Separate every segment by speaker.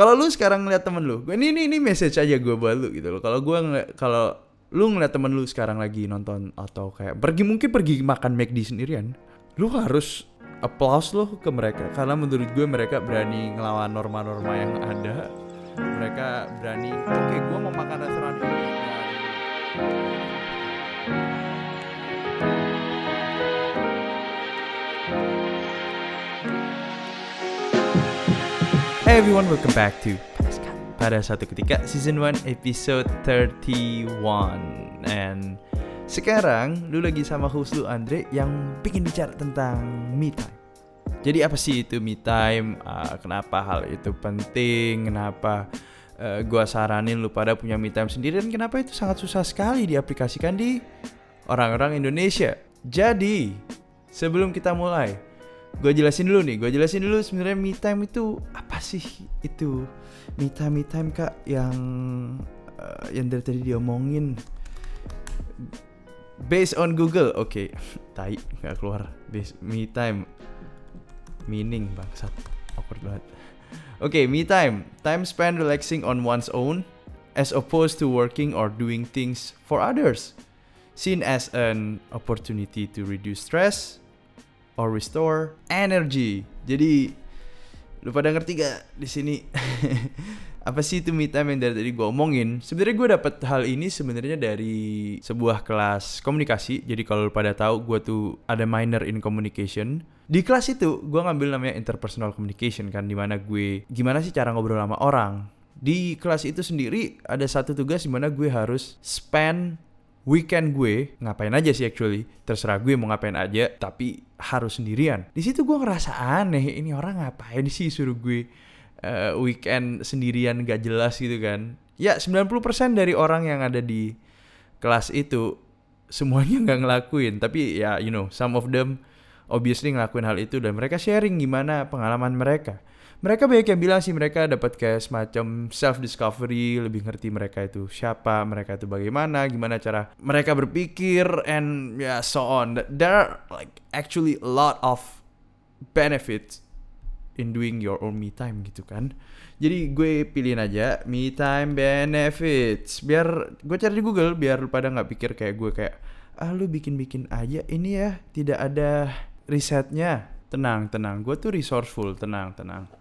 Speaker 1: Kalau lu sekarang ngeliat temen lu, ini ini ini message aja gue buat lu gitu loh. Kalau gue kalau lu ngeliat temen lu sekarang lagi nonton atau kayak pergi mungkin pergi makan McD sendirian, lu harus applause lo ke mereka karena menurut gue mereka berani ngelawan norma-norma yang ada. Mereka berani, oke gue mau makan restoran ini. Hey everyone, welcome back to pada satu ketika season 1 episode 31 and sekarang lu lagi sama host lu Andre yang bikin bicara tentang me time. Jadi apa sih itu me time? Uh, kenapa hal itu penting? Kenapa uh, gua saranin lu pada punya me time sendiri dan kenapa itu sangat susah sekali diaplikasikan di orang-orang Indonesia? Jadi sebelum kita mulai, gue jelasin dulu nih gue jelasin dulu sebenarnya me time itu apa sih itu? Me time me time kak yang uh, yang dari tadi diomongin. Based on Google oke. Okay. tai nggak keluar. Based me time. Meaning bangsat. Awkward banget. Oke okay, me time. Time spent relaxing on one's own as opposed to working or doing things for others. Seen as an opportunity to reduce stress or restore energy. Jadi lu pada ngerti gak di sini apa sih itu me time yang dari tadi gue omongin? Sebenarnya gue dapet hal ini sebenarnya dari sebuah kelas komunikasi. Jadi kalau lu pada tahu gue tuh ada minor in communication. Di kelas itu gue ngambil namanya interpersonal communication kan, di mana gue gimana sih cara ngobrol sama orang. Di kelas itu sendiri ada satu tugas di mana gue harus spend weekend gue ngapain aja sih actually? Terserah gue mau ngapain aja tapi harus sendirian. Di situ gue ngerasa aneh ini orang ngapain sih suruh gue uh, weekend sendirian gak jelas gitu kan? Ya 90% dari orang yang ada di kelas itu semuanya nggak ngelakuin. Tapi ya you know some of them obviously ngelakuin hal itu dan mereka sharing gimana pengalaman mereka mereka banyak yang bilang sih mereka dapat kayak semacam self discovery lebih ngerti mereka itu siapa mereka itu bagaimana gimana cara mereka berpikir and ya yeah, so on. There are like actually a lot of benefits in doing your own me time gitu kan. Jadi gue pilihin aja me time benefits. Biar gue cari di Google biar lu pada nggak pikir kayak gue kayak ah lu bikin bikin aja ini ya tidak ada risetnya. Tenang tenang. Gue tuh resourceful. Tenang tenang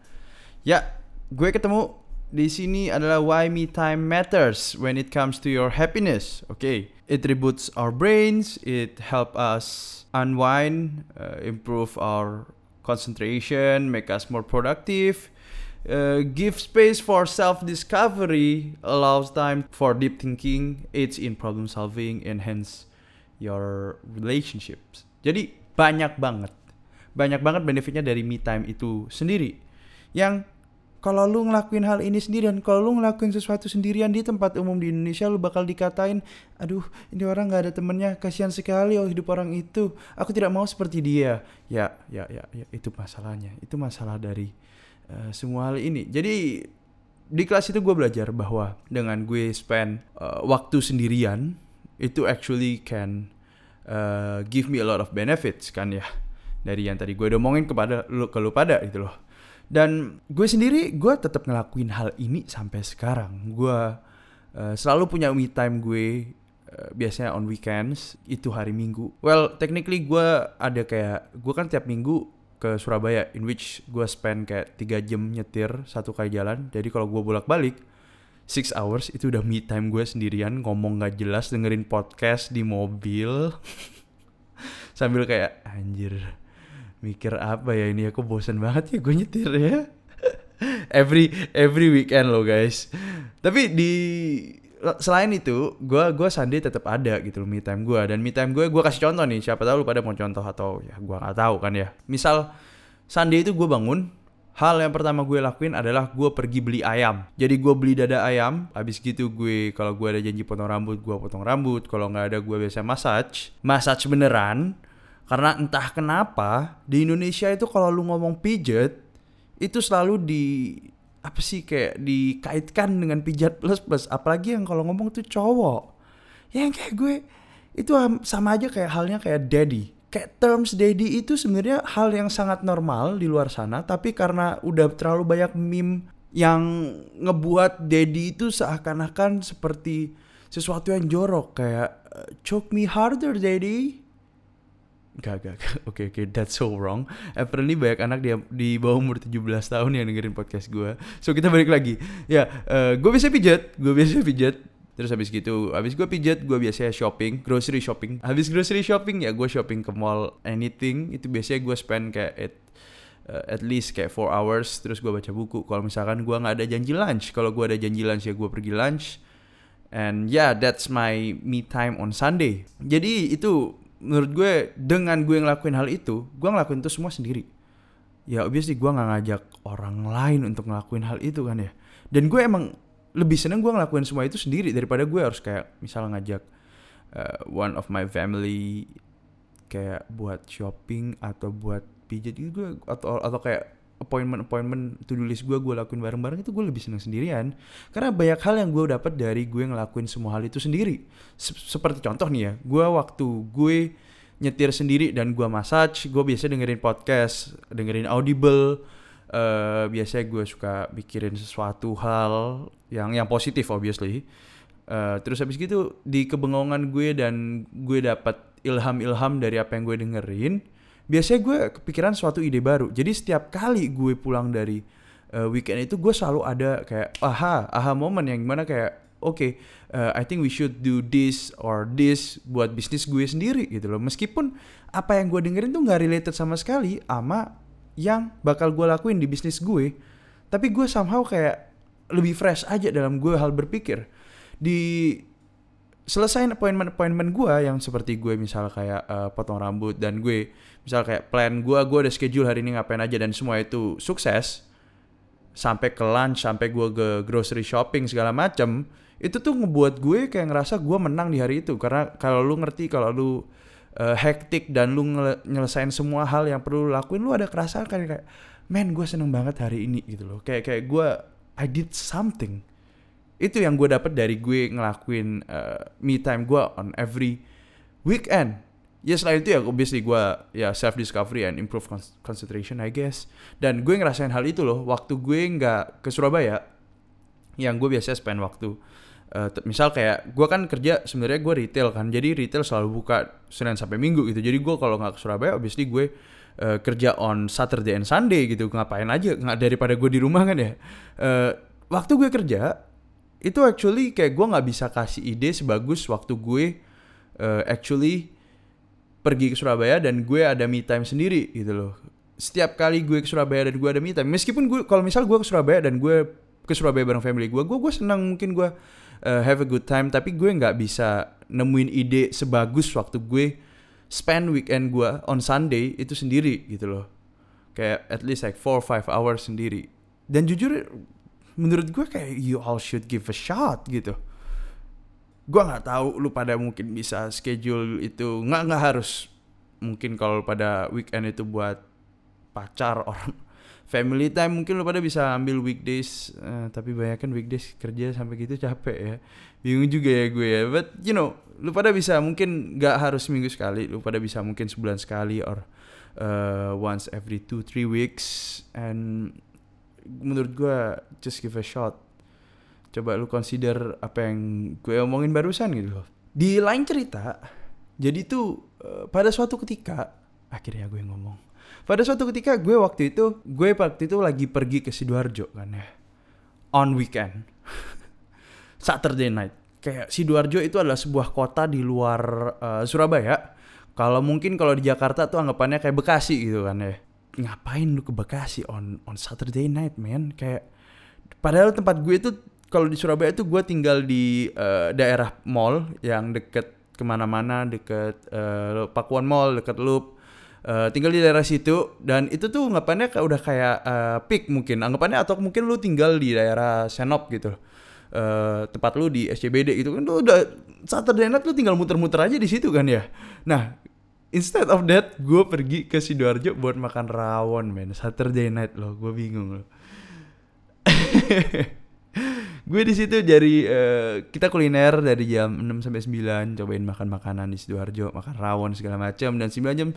Speaker 1: Ya, gue ketemu di sini adalah why me time matters when it comes to your happiness. Okay. it reboots our brains, it help us unwind, uh, improve our concentration, make us more productive. Uh, give space for self-discovery, allows time for deep thinking, aids in problem solving, enhance your relationships. Jadi banyak banget, banyak banget benefitnya dari me time itu sendiri yang kalau lu ngelakuin hal ini sendirian, kalau lu ngelakuin sesuatu sendirian di tempat umum di Indonesia, lu bakal dikatain, aduh ini orang nggak ada temennya, kasihan sekali oh hidup orang itu, aku tidak mau seperti dia. Ya, ya, ya, ya itu masalahnya, itu masalah dari uh, semua hal ini. Jadi di kelas itu gue belajar bahwa dengan gue spend uh, waktu sendirian, itu actually can uh, give me a lot of benefits kan ya. Dari yang tadi gue udah omongin kepada lu, ke lu pada gitu loh dan gue sendiri gue tetap ngelakuin hal ini sampai sekarang. Gue uh, selalu punya me time gue uh, biasanya on weekends itu hari minggu. Well technically gue ada kayak gue kan tiap minggu ke Surabaya in which gue spend kayak tiga jam nyetir satu kali jalan. Jadi kalau gue bolak balik six hours itu udah me time gue sendirian ngomong gak jelas dengerin podcast di mobil. Sambil kayak anjir mikir apa ya ini? Aku bosan banget ya gue nyetir ya. Every every weekend loh guys. Tapi di selain itu gue gue Sunday tetap ada gitu loh me time gue dan me time gue gue kasih contoh nih. Siapa tahu lu pada mau contoh atau ya gue nggak tahu kan ya. Misal Sunday itu gue bangun hal yang pertama gue lakuin adalah gue pergi beli ayam. Jadi gue beli dada ayam habis gitu gue kalau gue ada janji potong rambut gue potong rambut. Kalau nggak ada gue biasa massage. Massage beneran karena entah kenapa di Indonesia itu kalau lu ngomong pijet itu selalu di apa sih kayak dikaitkan dengan pijat plus plus apalagi yang kalau ngomong tuh cowok. Yang kayak gue itu sama aja kayak halnya kayak daddy. Kayak terms daddy itu sebenarnya hal yang sangat normal di luar sana tapi karena udah terlalu banyak meme yang ngebuat Daddy itu seakan-akan seperti sesuatu yang jorok kayak choke me harder Daddy Gak, gak, gak. Oke, okay, okay. that's so wrong. Apparently banyak anak di, di bawah umur 17 tahun yang dengerin podcast gue. So, kita balik lagi. Ya, uh, gue biasa pijat. Gue biasa pijat. Terus habis gitu, habis gue pijat, gue biasanya shopping, grocery shopping. Habis grocery shopping ya gue shopping ke mall anything. Itu biasanya gue spend kayak at, uh, at least kayak 4 hours. Terus gue baca buku. Kalau misalkan gue nggak ada janji lunch. Kalau gue ada janji lunch ya gue pergi lunch. And yeah, that's my me time on Sunday. Jadi itu menurut gue dengan gue ngelakuin hal itu gue ngelakuin itu semua sendiri. Ya obviously gue nggak ngajak orang lain untuk ngelakuin hal itu kan ya. Dan gue emang lebih seneng gue ngelakuin semua itu sendiri daripada gue harus kayak misal ngajak uh, one of my family kayak buat shopping atau buat pijat gitu atau atau kayak appointment appointment to do list gue gue lakuin bareng-bareng itu gue lebih seneng sendirian. Karena banyak hal yang gue dapat dari gue ngelakuin semua hal itu sendiri. Se seperti contoh nih ya gue waktu gue nyetir sendiri dan gue massage gue biasa dengerin podcast dengerin audible uh, biasanya gue suka mikirin sesuatu hal yang yang positif obviously. Uh, terus habis gitu di kebengongan gue dan gue dapat ilham-ilham dari apa yang gue dengerin biasanya gue kepikiran suatu ide baru. Jadi setiap kali gue pulang dari uh, weekend itu gue selalu ada kayak aha, aha momen yang gimana kayak oke, okay, uh, I think we should do this or this buat bisnis gue sendiri gitu loh. Meskipun apa yang gue dengerin tuh nggak related sama sekali sama yang bakal gue lakuin di bisnis gue, tapi gue somehow kayak lebih fresh aja dalam gue hal berpikir. Di selesai appointment-appointment gue yang seperti gue misal kayak uh, potong rambut dan gue misal kayak plan gue gue ada schedule hari ini ngapain aja dan semua itu sukses sampai ke lunch sampai gue ke grocery shopping segala macem itu tuh ngebuat gue kayak ngerasa gue menang di hari itu. Karena kalau lu ngerti kalau lu uh, hektik dan lu nyelesain semua hal yang perlu lu lakuin lu ada kerasa kan kayak men gue seneng banget hari ini gitu loh. Kayak kayak gue I did something itu yang gue dapet dari gue ngelakuin uh, me time gue on every weekend. Ya selain itu ya obviously gue ya self discovery and improve concentration I guess. Dan gue ngerasain hal itu loh waktu gue nggak ke Surabaya yang gue biasa spend waktu uh, misal kayak gue kan kerja sebenarnya gue retail kan jadi retail selalu buka Senin sampai Minggu gitu. Jadi gue kalau nggak ke Surabaya obviously gue uh, kerja on Saturday and Sunday gitu. Ngapain aja nggak daripada gue di rumah kan ya. Uh, waktu gue kerja itu actually kayak gue nggak bisa kasih ide sebagus waktu gue uh, actually pergi ke Surabaya dan gue ada me time sendiri gitu loh. Setiap kali gue ke Surabaya dan gue ada me time, meskipun gue kalau misal gue ke Surabaya dan gue ke Surabaya bareng family gue, gue gue senang mungkin gue uh, have a good time, tapi gue nggak bisa nemuin ide sebagus waktu gue spend weekend gue on Sunday itu sendiri gitu loh. Kayak at least like 4 or 5 hours sendiri. Dan jujur menurut gue kayak you all should give a shot gitu. Gue nggak tahu lu pada mungkin bisa schedule itu nggak nggak harus mungkin kalau pada weekend itu buat pacar orang family time mungkin lu pada bisa ambil weekdays uh, tapi banyak kan weekdays kerja sampai gitu capek ya. Bingung juga ya gue ya but you know lu pada bisa mungkin nggak harus minggu sekali lu pada bisa mungkin sebulan sekali or uh, once every two three weeks and menurut gue just give a shot. Coba lu consider apa yang gue omongin barusan gitu. Loh di lain cerita jadi tuh uh, pada suatu ketika akhirnya gue ngomong. Pada suatu ketika gue waktu itu gue waktu itu lagi pergi ke sidoarjo kan ya on weekend. Saturday night. Kayak sidoarjo itu adalah sebuah kota di luar uh, Surabaya. Kalau mungkin kalau di Jakarta tuh anggapannya kayak Bekasi gitu kan ya ngapain lu ke Bekasi on on Saturday night man? Kayak padahal tempat gue itu kalau di Surabaya itu gue tinggal di uh, daerah mall yang deket ke mana-mana deket uh, Pakuan Mall deket Loop. Uh, tinggal di daerah situ dan itu tuh anggapannya udah kayak uh, peak mungkin. Anggapannya atau mungkin lu tinggal di daerah Senop gitu uh, tempat lu di SCBD gitu kan lu udah Saturday night lu tinggal muter-muter aja di situ kan ya? Nah instead of that gue pergi ke sidoarjo buat makan rawon men. Saturday night loh gue bingung loh. Gue di situ dari uh, kita kuliner dari jam 6 sampai 9 cobain makan makanan di sidoarjo makan rawon segala macam dan 9 jam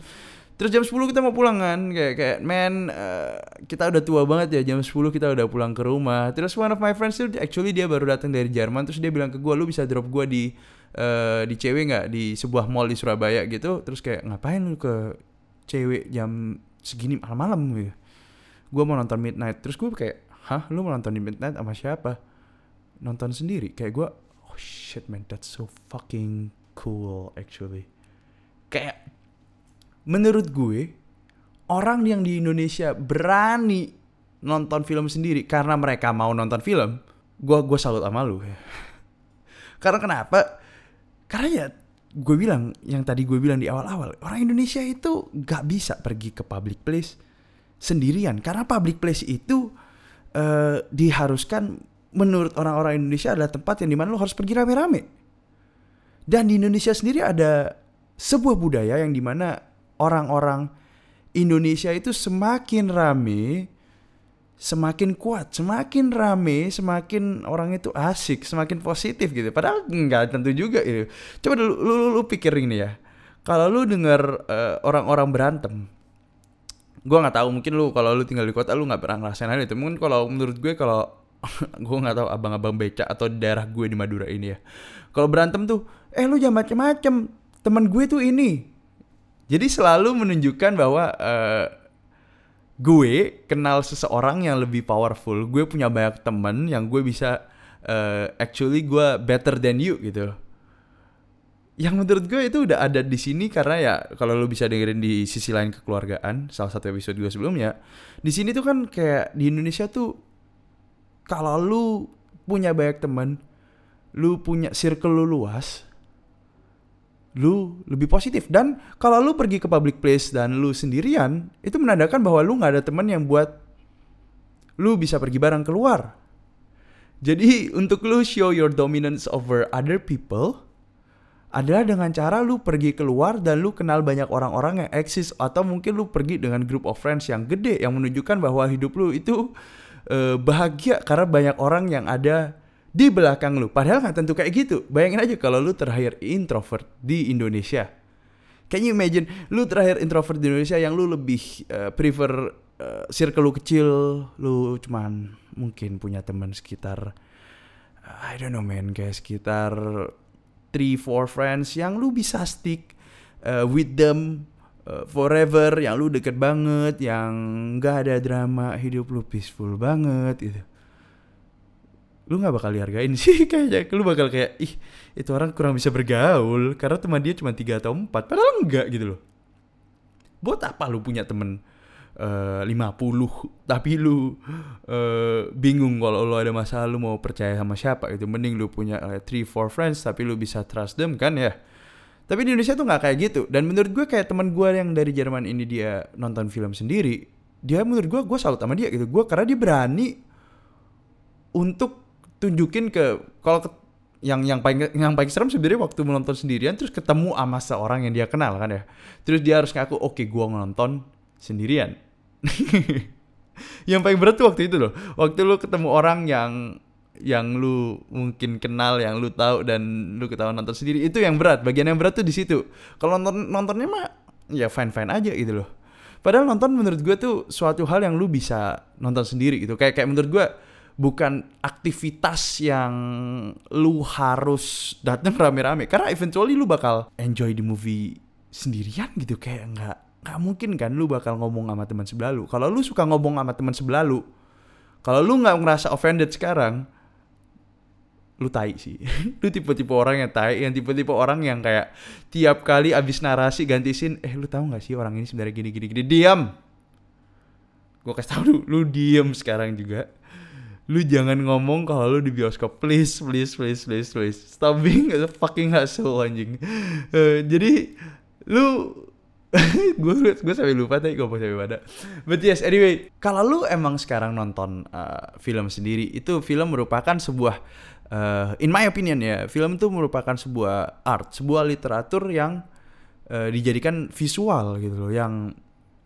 Speaker 1: terus jam 10 kita mau pulang kan. Kayak kayak man uh, kita udah tua banget ya jam 10 kita udah pulang ke rumah. Terus one of my friends tuh actually dia baru datang dari Jerman terus dia bilang ke gue lu bisa drop gue di uh, di cewek nggak? Di sebuah mall di Surabaya gitu terus kayak ngapain lu ke cewek jam segini malam-malam? Gitu. Gue mau nonton midnight. Terus gue kayak hah? Lu mau nonton di midnight sama siapa? Nonton sendiri. Kayak gue oh shit man that's so fucking cool actually. Kayak menurut gue orang yang di Indonesia berani nonton film sendiri karena mereka mau nonton film, gue gue salut sama lu. karena kenapa? Karena ya gue bilang yang tadi gue bilang di awal-awal orang Indonesia itu gak bisa pergi ke public place sendirian. Karena public place itu uh, diharuskan menurut orang-orang Indonesia adalah tempat yang di mana lo harus pergi rame-rame. Dan di Indonesia sendiri ada sebuah budaya yang di mana orang-orang Indonesia itu semakin rame, semakin kuat, semakin rame, semakin orang itu asik, semakin positif gitu. Padahal nggak tentu juga itu. Coba dulu lu, lu, lu pikir ini ya. Kalau lu dengar uh, orang-orang berantem, gue nggak tahu mungkin lu kalau lu tinggal di kota lu nggak pernah ngerasain hal itu. Mungkin kalau menurut gue kalau gue nggak tahu abang-abang beca atau daerah gue di Madura ini ya. Kalau berantem tuh, eh lu jangan macem-macem. Temen gue tuh ini, jadi selalu menunjukkan bahwa uh, gue kenal seseorang yang lebih powerful. Gue punya banyak temen yang gue bisa uh, actually gue better than you gitu. Yang menurut gue itu udah ada di sini karena ya kalau lo bisa dengerin di sisi lain kekeluargaan salah satu episode gue sebelumnya di sini tuh kan kayak di Indonesia tuh kalau lu punya banyak temen lu punya circle lu luas lu lebih positif. Dan kalau lu pergi ke public place dan lu sendirian itu menandakan bahwa lu nggak ada teman yang buat lu bisa pergi bareng keluar. Jadi untuk lu show your dominance over other people adalah dengan cara lu pergi keluar dan lu kenal banyak orang-orang yang eksis atau mungkin lu pergi dengan group of friends yang gede yang menunjukkan bahwa hidup lu itu uh, bahagia karena banyak orang yang ada di belakang lu. Padahal nggak tentu kayak gitu. Bayangin aja kalau lu terakhir introvert di Indonesia. Can you imagine lu terakhir introvert di Indonesia yang lu lebih uh, prefer uh, circle lu kecil, lu cuman mungkin punya teman sekitar uh, I don't know man, kayak sekitar 3 4 friends yang lu bisa stick uh, with them forever, yang lu deket banget, yang nggak ada drama, hidup lu peaceful banget gitu lu nggak bakal dihargain sih kayaknya. Lu bakal kayak ih itu orang kurang bisa bergaul karena teman dia cuma tiga atau empat. Padahal enggak gitu loh. Buat apa lu punya temen uh, puluh? Tapi lu uh, bingung kalau lu ada masalah lu mau percaya sama siapa itu mending lu punya uh, three four friends tapi lu bisa trust them kan ya? Tapi di Indonesia tuh nggak kayak gitu. Dan menurut gue kayak teman gue yang dari Jerman ini dia nonton film sendiri dia menurut gue gue salut sama dia gitu. Gue karena dia berani untuk tunjukin ke kalau ke, yang yang paling yang paling serem sebenarnya waktu menonton sendirian terus ketemu sama seorang yang dia kenal kan ya. Terus dia harus ngaku oke okay, gua nonton sendirian. Yang paling berat tuh waktu itu loh. Waktu lu ketemu orang yang yang lu mungkin kenal yang lu tahu dan lu ketahuan nonton sendiri itu yang berat. Bagian yang berat tuh di situ. Kalau nonton nontonnya mah ya fine fine aja gitu loh. Padahal nonton menurut gue tuh suatu hal yang lu bisa nonton sendiri gitu. Kayak kayak menurut gue bukan aktivitas yang lu harus datang rame-rame. Karena eventually lu bakal enjoy di movie sendirian gitu. Kayak nggak nggak mungkin kan lu bakal ngomong sama teman sebelah lu. Kalau lu suka ngomong sama teman sebelah lu kalau lu nggak ngerasa offended sekarang lu tai sih. Lu tipe-tipe orang yang tai yang tipe-tipe orang yang kayak tiap kali abis narasi ganti scene eh lu tahu nggak sih orang ini sebenarnya gini gini gini? Diam. Gue kasih tau lu lu diem sekarang juga lu jangan ngomong kalau lu di bioskop. Please please please please please. Stop being a fucking hustle anjing. Uh, jadi lu gue gue sampai lupa tadi gue sampai pada but yes anyway kalau lu emang sekarang nonton uh, film sendiri itu film merupakan sebuah uh, in my opinion ya film itu merupakan sebuah art sebuah literatur yang uh, dijadikan visual gitu loh yang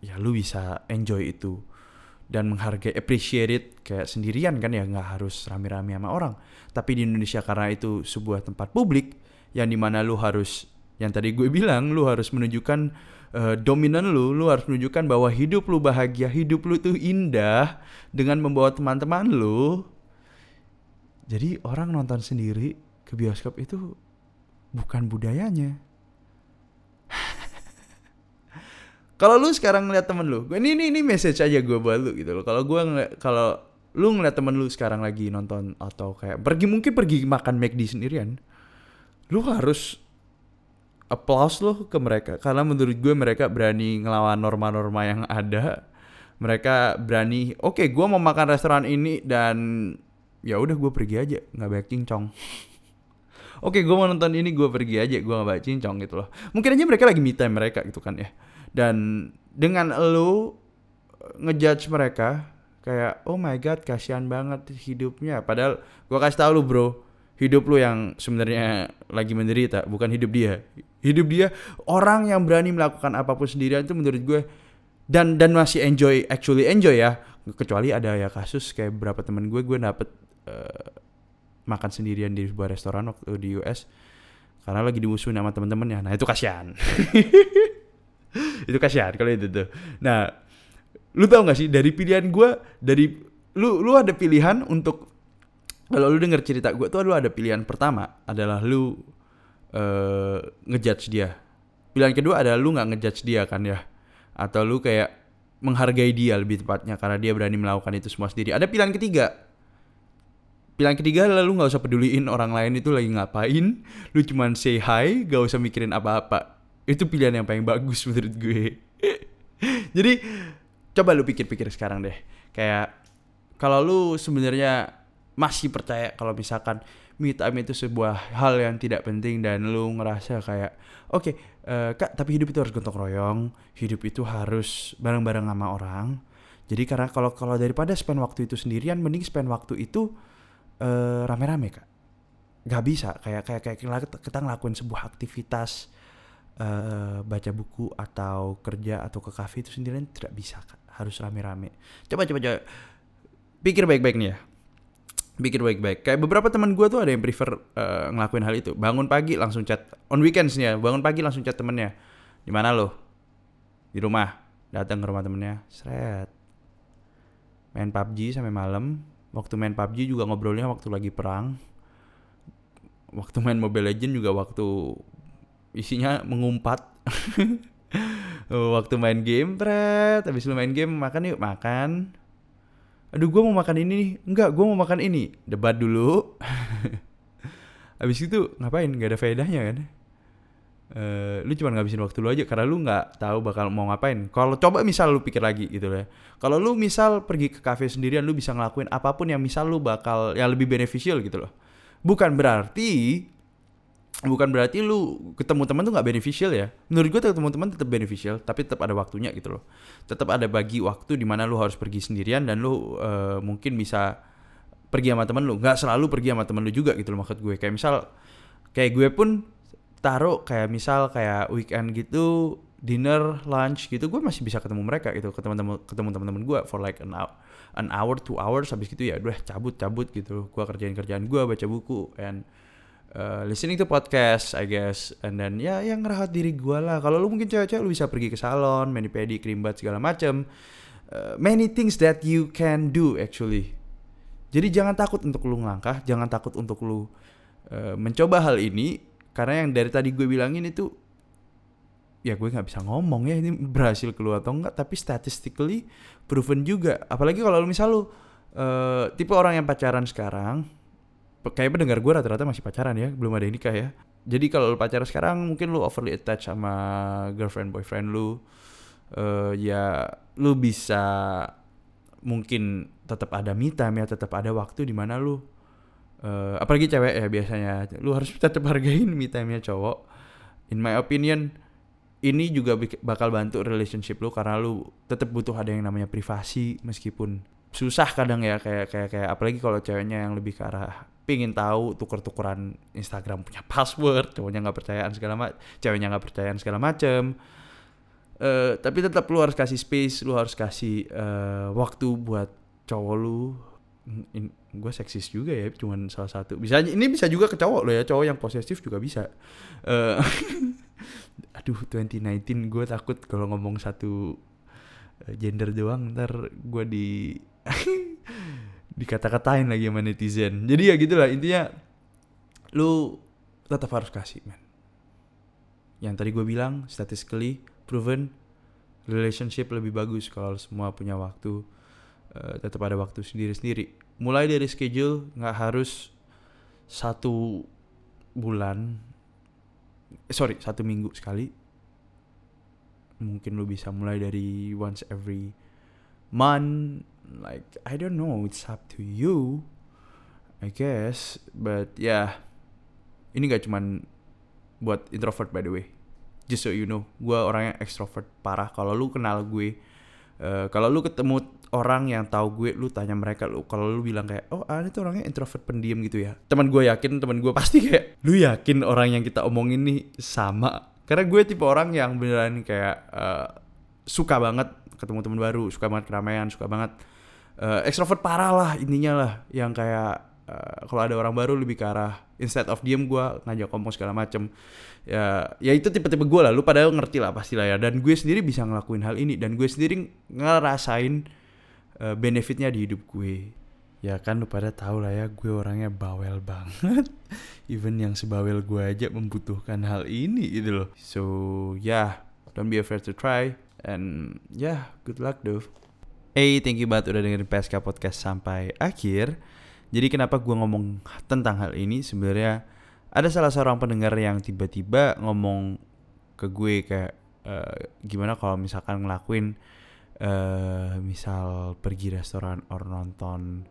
Speaker 1: ya lu bisa enjoy itu dan menghargai appreciate it kayak sendirian kan ya nggak harus rame-rame sama orang tapi di Indonesia karena itu sebuah tempat publik yang di mana lu harus yang tadi gue bilang lu harus menunjukkan uh, dominan lu, lu harus menunjukkan bahwa hidup lu bahagia, hidup lu tuh indah dengan membawa teman-teman lu. Jadi orang nonton sendiri ke bioskop itu bukan budayanya. Kalau lu sekarang ngeliat temen lu, ini ini ini message aja gue buat lu gitu loh. Kalau gue kalau lu ngeliat temen lu sekarang lagi nonton atau kayak pergi mungkin pergi makan McD sendirian, lu harus applause lo ke mereka. Karena menurut gue mereka berani ngelawan norma-norma yang ada. Mereka berani oke okay, gue mau makan restoran ini dan ya udah gue pergi aja nggak banyak cincong. Oke okay, gue mau nonton ini gue pergi aja gue nggak banyak cincong gitu loh. Mungkin aja mereka lagi me time mereka gitu kan ya dan dengan lo ngejudge mereka kayak oh my god kasihan banget hidupnya. Padahal gue kasih tau lu bro hidup lu yang sebenarnya lagi menderita bukan hidup dia. Hidup dia orang yang berani melakukan apa pun sendirian itu menurut gue dan dan masih enjoy actually enjoy ya. Kecuali ada ya kasus kayak berapa temen gue gue dapet uh, makan sendirian di sebuah restoran waktu di US karena lagi dimusuhin sama temen-temennya. Nah itu kasihan itu kasihan kalau itu tuh nah lu tau gak sih dari pilihan gue dari lu lu ada pilihan untuk kalau lu denger cerita gue tuh lu ada pilihan pertama adalah lu uh, ngejudge dia. Pilihan kedua adalah lu nggak ngejudge dia kan ya, atau lu kayak menghargai dia lebih tepatnya karena dia berani melakukan itu semua sendiri. Ada pilihan ketiga. Pilihan ketiga adalah lu nggak usah peduliin orang lain itu lagi ngapain, lu cuman say hi, gak usah mikirin apa-apa. Itu pilihan yang paling bagus menurut gue. Jadi coba lu pikir-pikir sekarang deh. Kayak kalau lu sebenarnya masih percaya kalau misalkan me time itu sebuah hal yang tidak penting dan lu ngerasa kayak oke okay, uh, eh, kak tapi hidup itu harus gotong royong hidup itu harus bareng-bareng sama orang jadi karena kalau kalau daripada spend waktu itu sendirian mending spend waktu itu uh, rame-rame kak Gak bisa kayak kayak kayak kita ngelakuin sebuah aktivitas uh, baca buku atau kerja atau ke kafe itu sendirian tidak bisa kak harus rame-rame coba coba coba pikir baik-baik nih ya bikin baik-baik. Kayak beberapa teman gue tuh ada yang prefer uh, ngelakuin hal itu. Bangun pagi langsung chat on weekends nih ya. Bangun pagi langsung chat temennya. Di mana lo? Di rumah. Datang ke rumah temennya. Seret. Main PUBG sampai malam. Waktu main PUBG juga ngobrolnya waktu lagi perang. Waktu main Mobile Legend juga waktu isinya mengumpat. waktu main game, tret. Habis lu main game makan yuk makan aduh gue mau makan ini nih enggak gue mau makan ini debat dulu habis itu ngapain nggak ada faedahnya kan Uh, lu cuma ngabisin waktu lu aja karena lu nggak tahu bakal mau ngapain. Kalau coba misal lu pikir lagi gitu ya. Kalau lu misal pergi ke cafe sendirian lu bisa ngelakuin apa pun yang misal lu bakal yang lebih beneficial gitu loh. Bukan berarti bukan berarti lu ketemu teman tuh nggak beneficial ya. Menurut gue ketemu teman tetap beneficial tapi tetap ada waktunya gitu loh. Tetap ada bagi waktu di mana lu harus pergi sendirian dan lu uh, mungkin bisa pergi sama temen lu. Nggak selalu pergi sama temen lu juga gitu loh maksud gue. Kayak misal kayak gue pun taruh kayak misal kayak weekend gitu dinner lunch gitu gue masih bisa ketemu mereka gitu. Ketemu teman ketemu teman-teman gue for like an hour an hour two hours habis gitu ya udah cabut cabut gitu. Gue kerjain kerjaan gue baca buku and uh, listening to podcast I guess. And then ya yang ngerahat diri gue lah. Kalau lu mungkin cewek-cewek lu bisa pergi ke salon mani pedi krimbat segala macem. Uh, many things that you can do actually. Jadi jangan takut untuk lu ngelangkah jangan takut untuk lu uh, mencoba hal ini. Karena yang dari tadi gue bilangin itu ya gue nggak bisa ngomong ya ini berhasil keluar atau enggak tapi statistically proven juga. Apalagi kalau lu misal lu uh, tipe orang yang pacaran sekarang kayak pendengar gue rata-rata masih pacaran ya belum ada nikah ya. Jadi kalau lu pacaran sekarang mungkin lu overly attached sama girlfriend boyfriend lu. Uh, ya lu bisa mungkin tetap ada me time ya tetap ada waktu di mana lu uh, apalagi cewek ya biasanya. Lu harus tetap hargain me time-nya cowok. In my opinion ini juga bakal bantu relationship lu karena lu tetap butuh ada yang namanya privasi meskipun susah kadang ya kayak kayak kayak apalagi kalau ceweknya yang lebih ke arah pingin tahu tuker-tukeran Instagram punya password cowoknya nggak percayaan segala macam ceweknya nggak percayaan segala macam uh, tapi tetap lu harus kasih space lu harus kasih uh, waktu buat cowok lu. Gue seksis juga ya cuman salah satu. Bisa ini bisa juga ke cowok lo ya cowok yang posesif juga bisa. Uh, aduh 2019 gue takut kalau ngomong satu eh, gender doang ntar gue di dikata-katain lagi sama netizen. Jadi ya gitulah intinya lu tetap harus kasih man yang tadi gue bilang statistically proven relationship lebih bagus kalau semua punya waktu uh, tetap ada waktu sendiri-sendiri. Mulai dari schedule nggak harus satu bulan eh, sorry satu minggu sekali. Mungkin lu bisa mulai dari once every month like I don't know it's up to you I guess but yeah, ini gak cuman buat introvert by the way. Just so you know gue orangnya extrovert parah. Kalau lu kenal gue uh, kalau lu ketemu orang yang tahu gue lu tanya mereka lu kalau lu bilang kayak oh ah, itu orangnya introvert pendiam gitu ya. Teman gue yakin teman gue pasti kayak lu yakin orang yang kita omongin nih sama? Karena gue tipe orang yang beneran kayak uh, suka banget ketemu teman baru suka banget keramaian suka banget uh, extrovert parah lah intinya lah. Yang kayak uh, kalau ada orang baru lebih ke arah instead of diem gue ngajak ngomong segala macem. Ya ya itu tipe-tipe gue lah. Lu pada ngerti lah pasti lah ya. Dan gue sendiri bisa ngelakuin hal ini. Dan gue sendiri ngerasain uh, benefitnya di hidup gue. Ya kan lu pada tahu lah ya gue orangnya bawel banget. Even yang sebawel gue aja membutuhkan hal ini gitu loh. So yeah don't be afraid to try and yeah good luck though Hey, thank you banget udah dengerin PSK Podcast sampai akhir. Jadi kenapa gue ngomong tentang hal ini? Sebenarnya ada salah seorang pendengar yang tiba-tiba ngomong ke gue kayak uh, gimana kalau misalkan ngelakuin uh, misal pergi restoran or nonton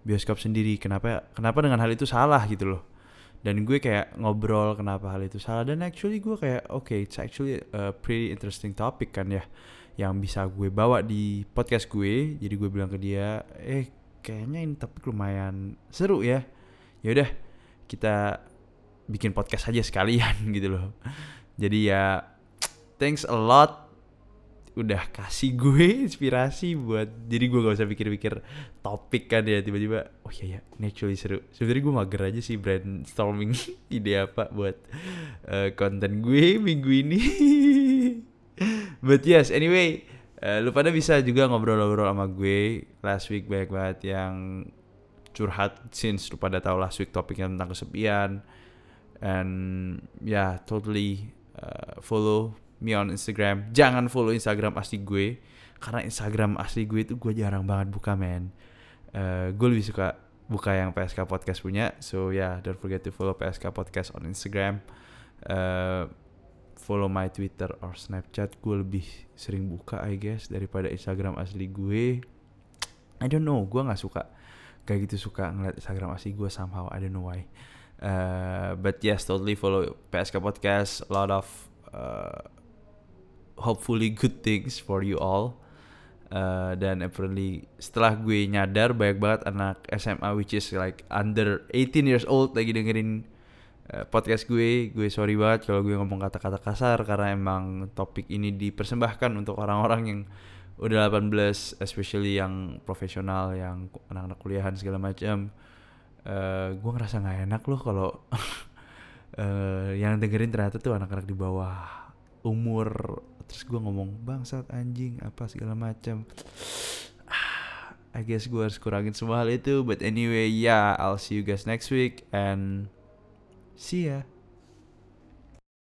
Speaker 1: bioskop sendiri? Kenapa kenapa dengan hal itu salah gitu loh dan gue kayak ngobrol kenapa hal itu salah. Dan actually gue kayak oke okay, it's actually a pretty interesting topic kan ya yang bisa gue bawa di podcast gue. Jadi gue bilang ke dia eh kayaknya ini topik lumayan seru ya. Ya udah kita bikin podcast aja sekalian gitu loh. Jadi ya thanks a lot udah kasih gue inspirasi buat jadi gue gak usah pikir-pikir topik kan ya tiba-tiba oh iya ya naturally seru sebenarnya gue mager aja sih brainstorming ide apa buat uh, konten gue minggu ini But yes, anyway, uh, lu pada bisa juga ngobrol-ngobrol sama gue. Last week banyak banget yang curhat since lu pada tahu last week topiknya tentang kesepian. And yeah, totally uh, follow me on Instagram. Jangan follow Instagram asli gue karena Instagram asli gue itu gue jarang banget buka men. Uh, gue lebih suka buka yang PSK Podcast punya. So yeah, don't forget to follow PSK Podcast on Instagram. Uh, follow my Twitter or Snapchat gue lebih sering buka I guess daripada Instagram asli gue I don't know gue nggak suka kayak gitu suka ngeliat Instagram asli gue somehow I don't know why uh, but yes totally follow PSK podcast a lot of uh, hopefully good things for you all. Uh, dan apparently setelah gue nyadar banyak banget anak SMA which is like under 18 years old lagi dengerin Eh, podcast gue gue sorry banget kalau gue ngomong kata-kata kasar karena emang topik ini dipersembahkan untuk orang-orang yang udah 18 especially yang profesional yang anak-anak kuliahan segala macam. Uh, gue ngerasa nggak enak loh kalau uh, yang dengerin ternyata tuh anak-anak di bawah umur terus gue ngomong bangsat anjing apa segala macam I guess gue harus kurangin semua hal itu but anyway yeah I'll see you guys next week and See ya.